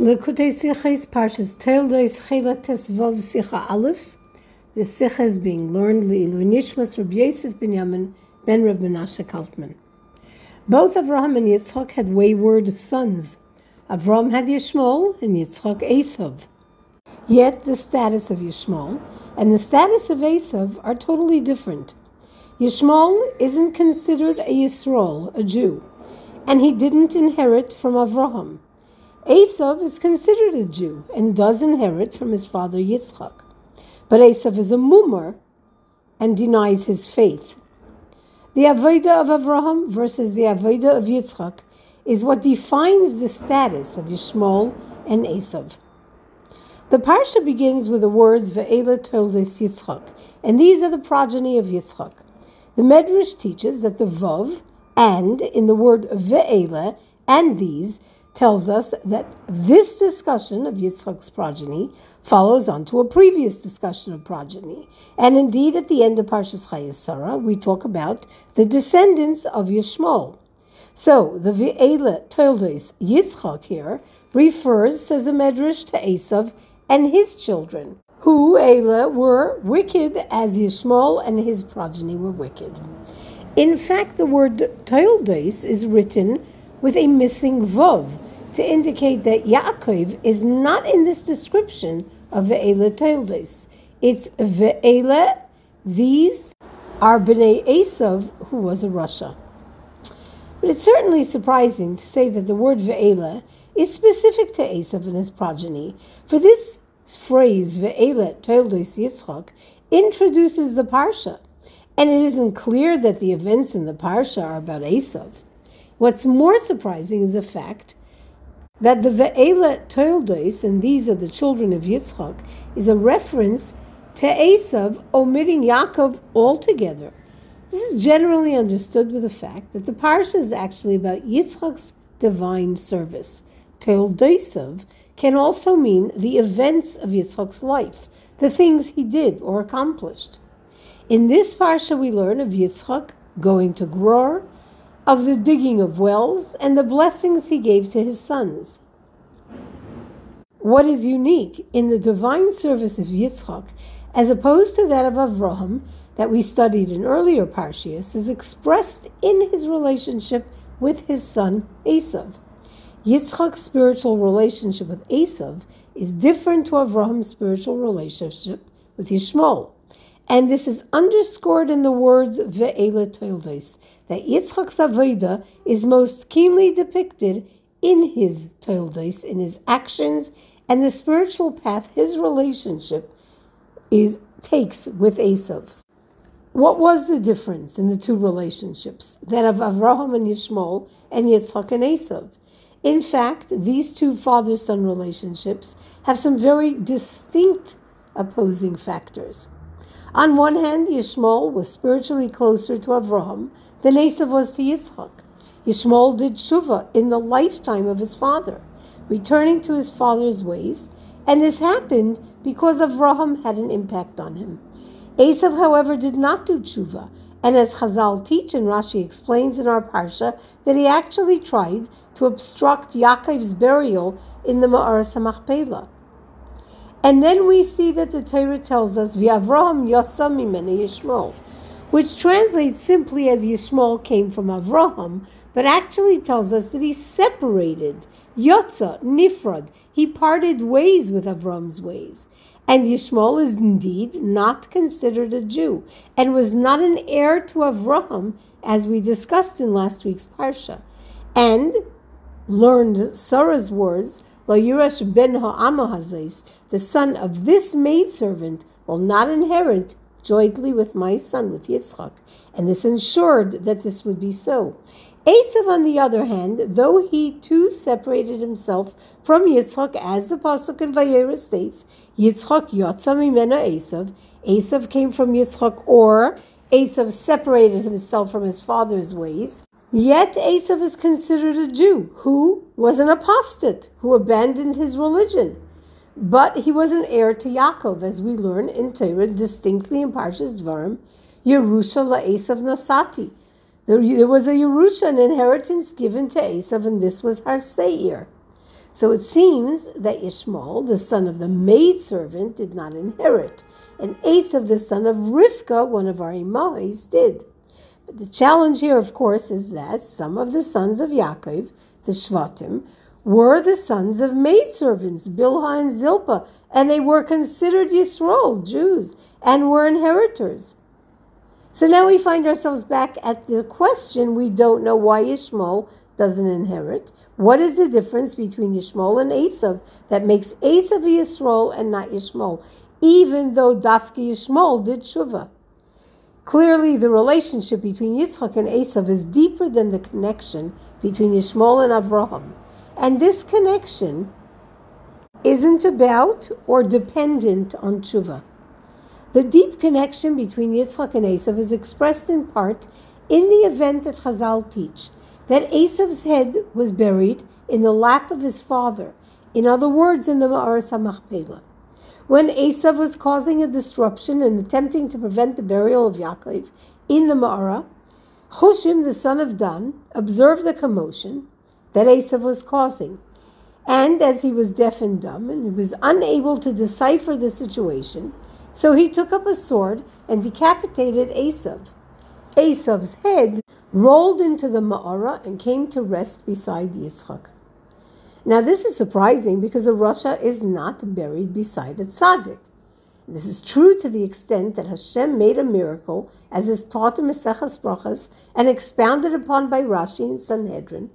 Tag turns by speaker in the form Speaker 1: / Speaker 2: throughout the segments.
Speaker 1: Lekutei Sichas Parshas Teildois Chelates Vov Sicha Aleph. The Sicha is being learned Leilu Nishmas Rabbi Yosef Binyamin ben Reb Menashe Kaltman. Both Avraham and Yitzchak had wayward sons. Avraham had Yishmael and Yitzchak Esav. Yet the status of Yishmael and the status of Esav are totally different. Yishmael isn't considered a Yisrael, a Jew, and he didn't inherit from Avraham. Esav is considered a Jew and does inherit from his father Yitzchak. But Esav is a mumar and denies his faith. The Avodah of Avraham versus the Avodah of Yitzchak is what defines the status of Yishmael and Esav. The parsha begins with the words Ve'ela Toldes Yitzchak, and these are the progeny of Yitzchak. The Medrash teaches that the Vav and in the word Ve'ela and these tells us that this discussion of Yitzchak's progeny follows on to a previous discussion of progeny. And indeed, at the end of Parshas Chayei Sarah, we talk about the descendants of Yishmael. So, the Ve'ela Toldos Yitzchak here refers, says the Medrash, to Esav and his children, who, Ela, were wicked as Yishmael and his progeny were wicked. In fact, the word Toldos is written with a missing vav to indicate that Yaakov is not in this description of Ve'ela Toldos. It's Ve'ela, these are Bnei Esav, who was a Rasha. But it's certainly surprising to say that the word Ve'ela is specific to Esav and his progeny, for this phrase, Ve'ela Toldos Yitzchak, introduces the Parsha, and it isn't clear that the events in the Parsha are about Esav. What's more surprising is the fact that the Ve'ela Toldos, and these are the children of Yitzchak, is a reference to Esav omitting Yaakov altogether. This is generally understood with the fact that the parsha is actually about Yitzchak's divine service. Toldosav can also mean the events of Yitzchak's life, the things he did or accomplished. In this parsha, we learn of Yitzchak going to Gror, of the digging of wells and the blessings he gave to his sons. What is unique in the divine service of Yitzchak, as opposed to that of Avraham that we studied in earlier Parshias, is expressed in his relationship with his son Esav. Yitzchak's spiritual relationship with Esav is different to Avraham's spiritual relationship with Yishmael. And this is underscored in the words Ve'ela Toldos, that Yitzchak's Avodah is most keenly depicted in his Toldos, in his actions, and the spiritual path his relationship is takes with Esav. What was the difference in the two relationships, that of Avraham and Yishmael and Yitzchak and Esav? In fact, these two father son relationships have some very distinct opposing factors. On one hand, Yishmael was spiritually closer to Avraham than Esav was to Yitzchak. Yishmael did tshuva in the lifetime of his father, returning to his father's ways, and this happened because Avraham had an impact on him. Esav, however, did not do tshuva, and as Chazal teach and Rashi explains in our parsha, that he actually tried to obstruct Yaakov's burial in the Ma'aras HaMachpelah. And then we see that the Torah tells us, V'Avraham yotza mimene which translates simply as Yishmael came from Avraham, but actually tells us that he separated, yotza, nifrad, he parted ways with Avraham's ways. And Yishmael is indeed not considered a Jew, and was not an heir to Avraham, as we discussed in last week's Parsha. And learned Sarah's words, Yurash ben Ha'amahazais, the son of this maidservant, will not inherit jointly with my son, with Yitzchak. And this ensured that this would be so. Esav, on the other hand, though he too separated himself from Yitzchak, as the pasuk in Vayera states, Yitzchak yotza mimena Esav. Esav came from Yitzchak, or Esav separated himself from his father's ways. Yet Esav is considered a Jew who was an apostate, who abandoned his religion. But he was an heir to Yaakov, as we learn in Torah distinctly in Parshas Dvarim, Yerusha Esav Nosati. There, there was a Yerusha, an inheritance given to Esav, and this was Har Seir. So it seems that Ishmael, the son of the maidservant, did not inherit, and Esav, the son of Rivka, one of our Imahis, did. But the challenge here, of course, is that some of the sons of Yaakov, the Shvatim, were the sons of maidservants, Bilhah and Zilpah, and they were considered Yisrael, Jews, and were inheritors. So now we find ourselves back at the question we don't know why Ishmael doesn't inherit. What is the difference between Yishmael and Esav that makes Esav Yisrael and not Yishmael, even though Dafki Yishmael did Shuvah? Clearly, the relationship between Yitzchak and Esav is deeper than the connection between Yishmael and Avraham. And this connection isn't about or dependent on tshuva. The deep connection between Yitzchak and Esav is expressed in part in the event that Chazal teach that Esav's head was buried in the lap of his father, in other words, in the Ma'aras HaMachpelah. When Esav was causing a disruption and attempting to prevent the burial of Yaakov in the Ma'ara, Hushim, the son of Dan, observed the commotion that Esav was causing. And as he was deaf and dumb and was unable to decipher the situation, so he took up a sword and decapitated Esav. Esav's head rolled into the Ma'ara and came to rest beside Yitzchak. Now, this is surprising because a Rasha is not buried beside a tzaddik. This is true to the extent that Hashem made a miracle, as is taught in Maseches Brachas and expounded upon by Rashi in Sanhedrin,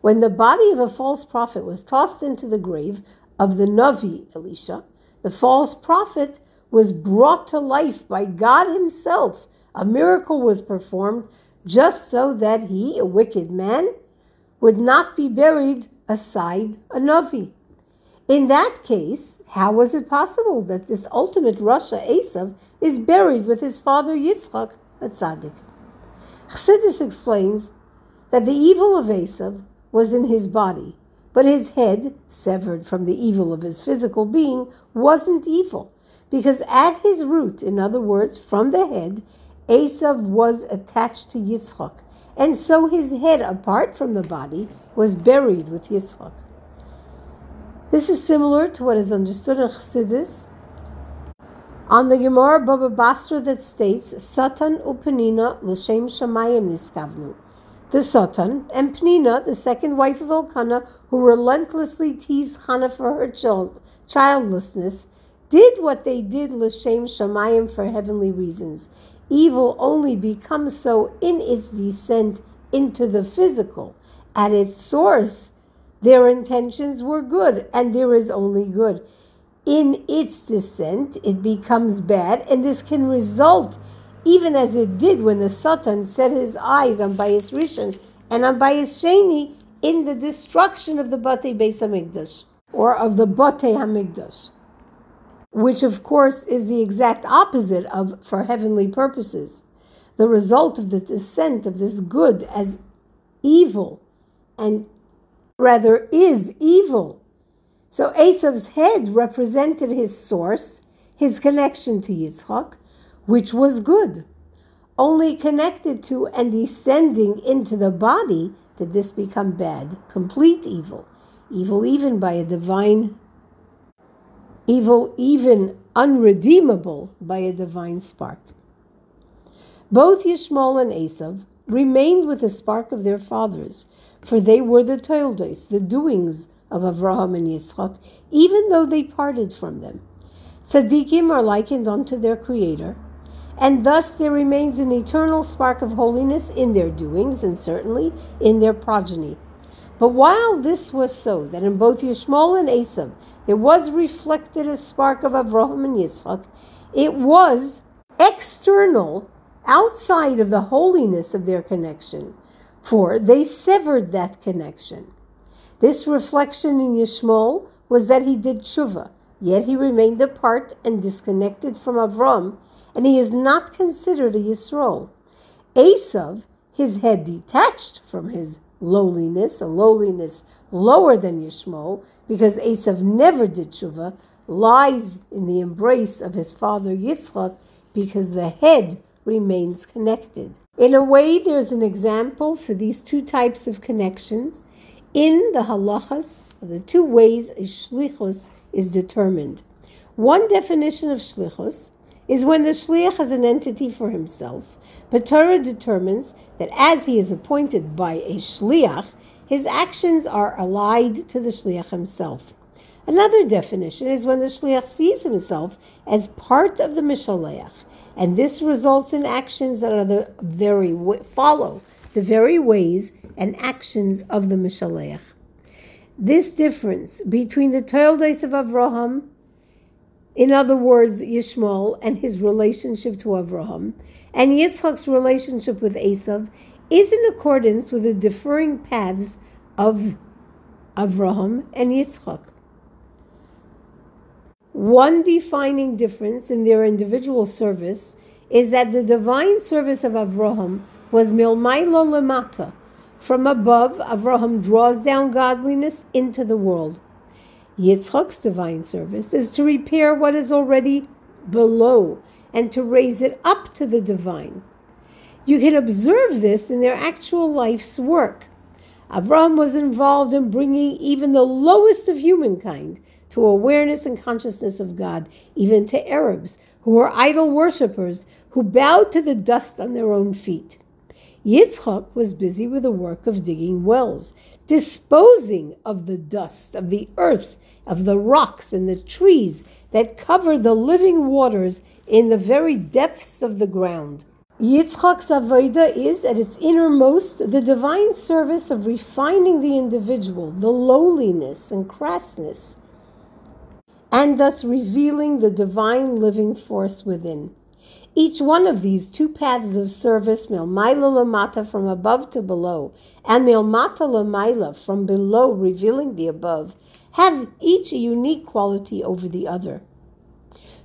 Speaker 1: when the body of a false prophet was tossed into the grave of the Navi Elisha. The false prophet was brought to life by God Himself. A miracle was performed just so that he, a wicked man, would not be buried aside a Navi. In that case, how was it possible that this ultimate Rasha, Esav, is buried with his father Yitzchak, a tzaddik? Chassidus explains that the evil of Esav was in his body, but his head, severed from the evil of his physical being, wasn't evil, because at his root, in other words, from the head, Esav was attached to Yitzchak, and so his head, apart from the body, was buried with Yitzchak. This is similar to what is understood in Chassidus on the Gemara Baba Basra that states, Satan upenina l'shem shamayim niskavnu. The Satan and Penina, the second wife of Elkanah, who relentlessly teased Hannah for her child, childlessness, did what they did l'shem shamayim for heavenly reasons. Evil only becomes so in its descent into the physical. At its source, their intentions were good, and there is only good. In its descent, it becomes bad, and this can result, even as it did when the Satan set his eyes on Bayis Rishon and on Bayis Sheni, in the destruction of the Bate Beis Hamikdash, or of the Bate Hamikdash, which of course is the exact opposite of for heavenly purposes. The result of the descent of this good as evil and rather is evil. So Esav's head represented his source, his connection to Yitzchak, which was good. Only connected to and descending into the body did this become bad, complete evil, evil even by a divine, evil even unredeemable by a divine spark. Both Yishmael and Esav remained with the spark of their fathers, for they were the Toldos, the doings of Avraham and Yitzchak, even though they parted from them. Tzaddikim are likened unto their Creator, and thus there remains an eternal spark of holiness in their doings and certainly in their progeny. But while this was so, that in both Yishmael and Esav there was reflected a spark of Avraham and Yitzchak, it was external, outside of the holiness of their connection for they severed that connection. This reflection in Yishmael was that he did tshuva, yet he remained apart and disconnected from Avram, and he is not considered a Yisrael. Esav, his head detached from his lowliness, a lowliness lower than Yishmael, because Esav never did tshuva, lies in the embrace of his father Yitzchak, because the head remains connected. In a way, there's an example for these two types of connections in the halachas the two ways a shlichus is determined. One definition of shlichus is when the shliach has an entity for himself, but Torah determines that as he is appointed by a shliach, his actions are allied to the shliach himself. Another definition is when the shliach sees himself as part of the mishaleach, and this results in actions that are the very follow the very ways and actions of the mishaleach. This difference between the Toldos of Avraham, in other words, Yishmael and his relationship to Avraham, and Yitzchak's relationship with Esav, is in accordance with the differing paths of Avraham and Yitzchak. One defining difference in their individual service is that the divine service of Avraham was milmailo lemata. From above, Avraham draws down godliness into the world. Yitzchak's divine service is to repair what is already below and to raise it up to the divine. You can observe this in their actual life's work. Avraham was involved in bringing even the lowest of humankind to awareness and consciousness of God, even to Arabs who were idol worshippers who bowed to the dust on their own feet. Yitzchak was busy with the work of digging wells, disposing of the dust, of the earth, of the rocks and the trees that cover the living waters in the very depths of the ground. Yitzchak's avodah is, at its innermost, the divine service of refining the individual, the lowliness and crassness, and thus revealing the divine living force within. Each one of these two paths of service, milmaila lamata from above to below, and milmata lamaila from below revealing the above, have each a unique quality over the other.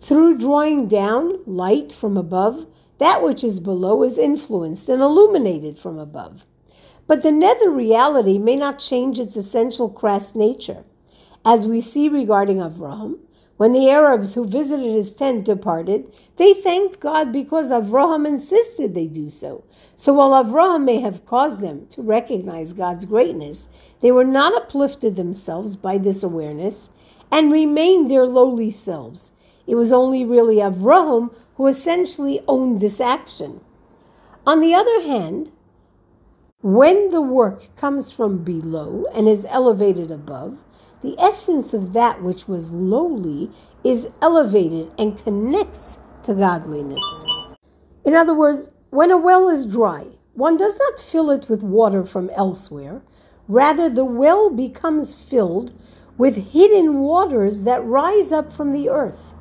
Speaker 1: Through drawing down light from above, that which is below is influenced and illuminated from above. But the nether reality may not change its essential crass nature. As we see regarding Avraham, when the Arabs who visited his tent departed, they thanked God because Avraham insisted they do so. So while Avraham may have caused them to recognize God's greatness, they were not uplifted themselves by this awareness and remained their lowly selves. It was only really Avraham who essentially owned this action. On the other hand, when the work comes from below and is elevated above, the essence of that which was lowly is elevated and connects to godliness. In other words, when a well is dry, one does not fill it with water from elsewhere. Rather, the well becomes filled with hidden waters that rise up from the earth.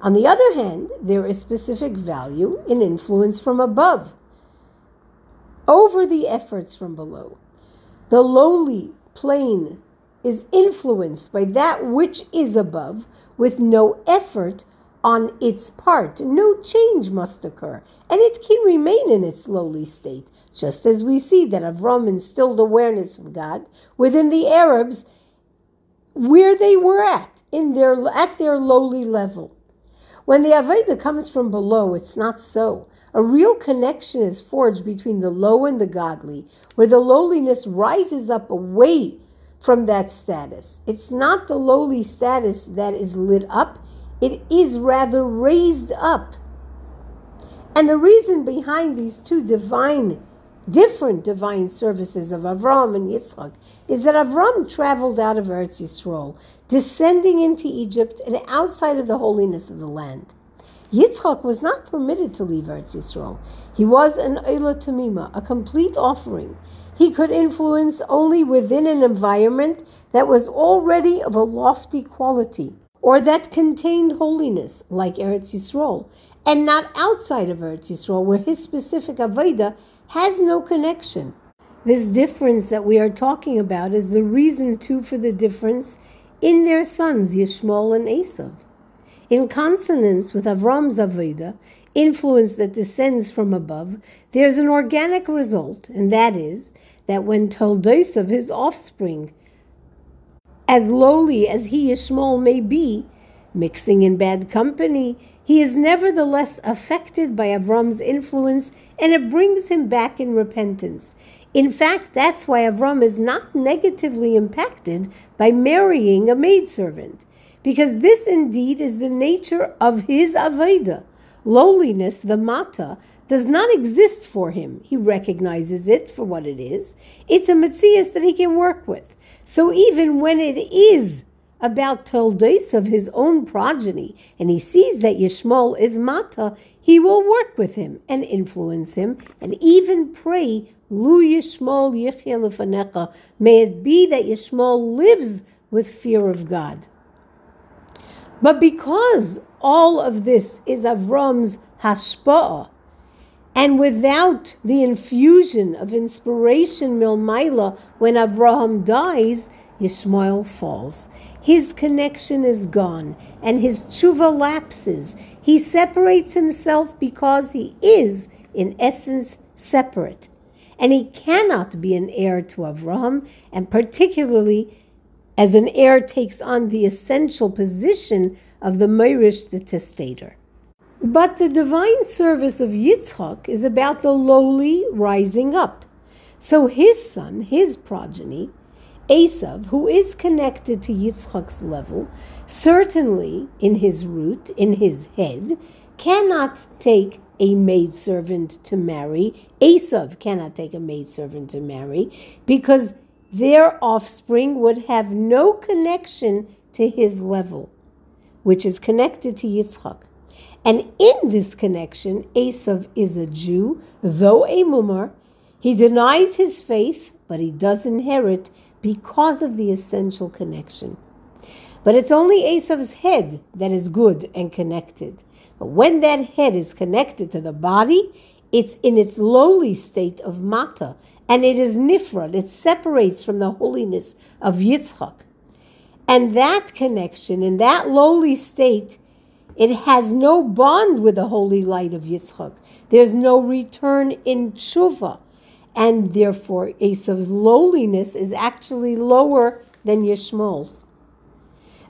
Speaker 1: On the other hand, there is specific value in influence from above over the efforts from below. The lowly, plain, is influenced by that which is above with no effort on its part. No change must occur, and it can remain in its lowly state, just as we see that Avram instilled awareness of God within the Arabs where they were at, in their at their lowly level. When the Aveda comes from below, it's not so. A real connection is forged between the low and the godly, where the lowliness rises up away from that status. It's not the lowly status that is lit up, it is rather raised up. And the reason behind these two divine, different divine services of Avram and Yitzchak is that Avram traveled out of Eretz Yisrael, descending into Egypt and outside of the holiness of the land. Yitzchak was not permitted to leave Eretz Yisrael. He was an Eila Tamima, a complete offering he could influence only within an environment that was already of a lofty quality or that contained holiness, like Eretz Yisrael, and not outside of Eretz Yisrael, where his specific Avodah has no connection. This difference that we are talking about is the reason, too, for the difference in their sons, Yishmael and Esav. In consonance with Avram's Avodah, influence that descends from above, there's an organic result, and that is that when Toldos of his offspring, as lowly as he, Ishmael, may be, mixing in bad company, he is nevertheless affected by Avram's influence and it brings him back in repentance. In fact, that's why Avram is not negatively impacted by marrying a maidservant, because this indeed is the nature of his Aveda. Lowliness, the mata, does not exist for him. He recognizes it for what it is. It's a mitzias that he can work with. So even when it is about Toldes of his own progeny, and he sees that Yishmael is Mata, he will work with him and influence him, and even pray, Lu Yishmael Lefanecha, may it be that Yishmael lives with fear of God. But because all of this is Avram's hashpa'ah, and without the infusion of inspiration milmaila when Avraham dies, Yishmael falls. His connection is gone, and his tshuva lapses. He separates himself because he is, in essence, separate. And he cannot be an heir to Avraham, and particularly as an heir takes on the essential position of the Meirish, the testator. But the divine service of Yitzchak is about the lowly rising up. So his son, his progeny, Esav, who is connected to Yitzchak's level, certainly in his root, in his head, cannot take a maidservant to marry. Esav cannot take a maidservant to marry because their offspring would have no connection to his level, which is connected to Yitzchak. And in this connection, Esav is a Jew, though a mumar. He denies his faith, but he does inherit because of the essential connection. But it's only Esav's head that is good and connected. But when that head is connected to the body, it's in its lowly state of mata, and it is nifrad, it separates from the holiness of Yitzchak. And that connection, in that lowly state, it has no bond with the holy light of Yitzchak. There's no return in tshuva and therefore Esav's lowliness is actually lower than Yishmael's.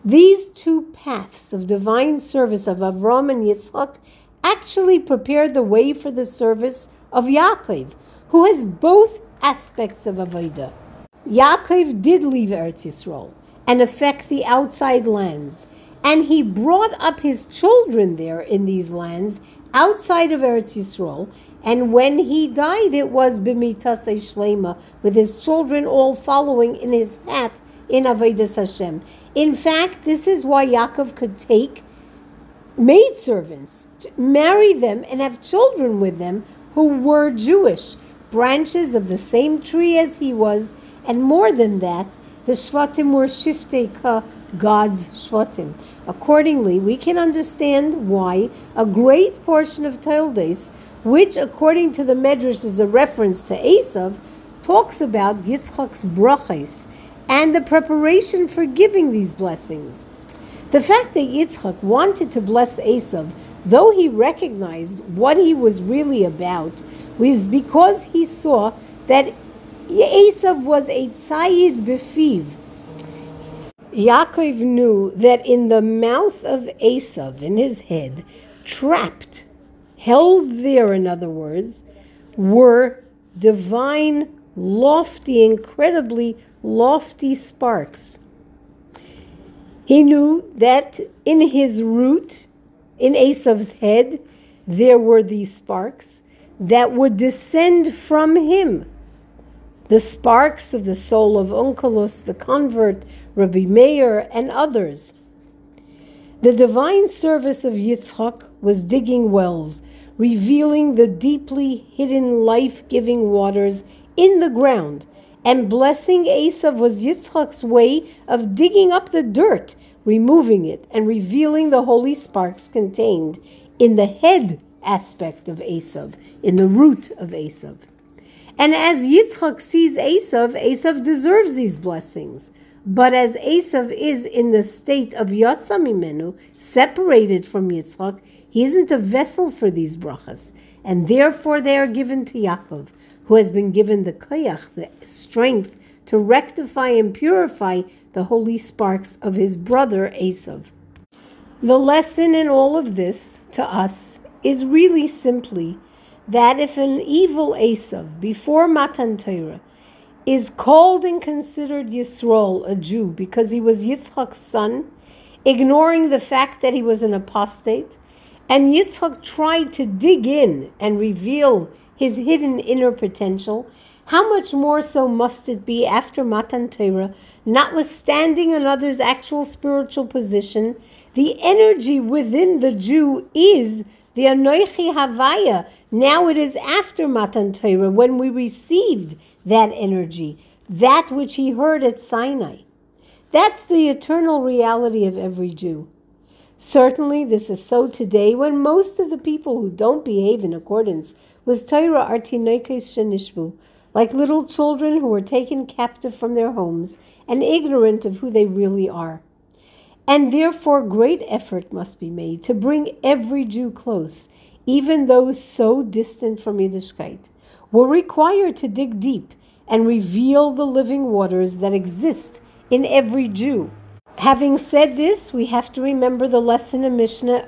Speaker 1: These two paths of divine service of Avram and Yitzchak actually prepared the way for the service of Yaakov, who has both aspects of Avodah. Yaakov did leave Eretz Yisrael and affect the outside lands, and he brought up his children there in these lands outside of Eretz Yisrael, and when he died, it was b'mitase shlema, with his children all following in his path in Avodas Hashem. In fact, this is why Yaakov could take maidservants, marry them, and have children with them who were Jewish, branches of the same tree as he was, and more than that, the Shvatim were Shiftei Ka, God's Shvatim. Accordingly, we can understand why a great portion of Toldos which, according to the Medrash, is a reference to Esav, talks about Yitzchak's brachas and the preparation for giving these blessings. The fact that Yitzchak wanted to bless Esav, though he recognized what he was really about, was because he saw that Esav was a tzayid befiv. Yaakov knew that in the mouth of Esav, in his head, trapped held there, in other words, were divine, lofty, incredibly lofty sparks. He knew that in his root, in Esav's head, there were these sparks that would descend from him. The sparks of the soul of Onkelos, the convert, Rabbi Meir, and others. The divine service of Yitzchak was digging wells, revealing the deeply hidden life giving waters in the ground. And blessing Esav was Yitzchak's way of digging up the dirt, removing it, and revealing the holy sparks contained in the head aspect of Esav, in the root of Esav. And as Yitzchak sees Esav, Esav deserves these blessings. But as Esav is in the state of Yatsamimenu, separated from Yitzchak, he isn't a vessel for these brachas, and therefore they are given to Yaakov, who has been given the koyach, the strength to rectify and purify the holy sparks of his brother Esav. The lesson in all of this to us is really simply that if an evil Esav before Matan Torah is called and considered Yisrael, a Jew, because he was Yitzchak's son, ignoring the fact that he was an apostate, and Yitzchak tried to dig in and reveal his hidden inner potential, how much more so must it be after Matan Torah, notwithstanding another's actual spiritual position, the energy within the Jew is the Anoichi Havaya. Now it is after Matan Torah when we received that energy, that which he heard at Sinai. That's the eternal reality of every Jew. Certainly, this is so today when most of the people who don't behave in accordance with Torah are tinoikes shenishbu, like little children who are taken captive from their homes and ignorant of who they really are. And therefore, great effort must be made to bring every Jew close, even those so distant from Yiddishkeit. We're required to dig deep and reveal the living waters that exist in every Jew. Having said this, we have to remember the lesson in Mishnah,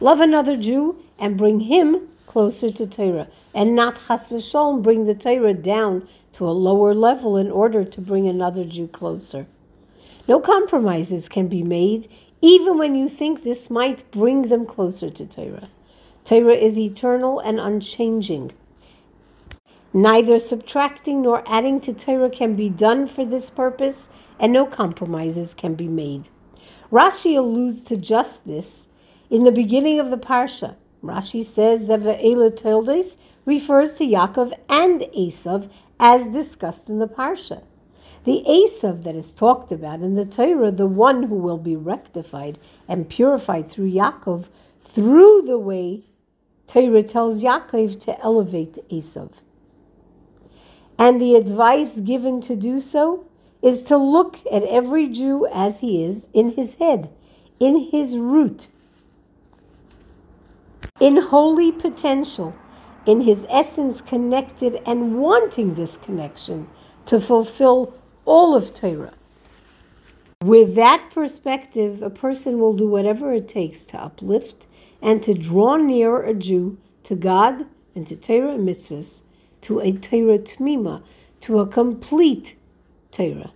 Speaker 1: Love another Jew and bring him closer to Torah, and not chas v'sholem bring the Torah down to a lower level in order to bring another Jew closer. No compromises can be made, even when you think this might bring them closer to Torah. Torah is eternal and unchanging. Neither subtracting nor adding to Torah can be done for this purpose, and no compromises can be made. Rashi alludes to just this in the beginning of the Parsha. Rashi says that Ve'ela Toldos refers to Yaakov and Esav as discussed in the Parsha. The Esav that is talked about in the Torah, the one who will be rectified and purified through Yaakov, through the way Torah tells Yaakov to elevate Esav. And the advice given to do so is to look at every Jew as he is in his head, in his root, in holy potential, in his essence connected and wanting this connection to fulfill all of Torah. With that perspective, a person will do whatever it takes to uplift and to draw near a Jew to God and to Torah mitzvahs to a Torah Tmima, to a complete Torah.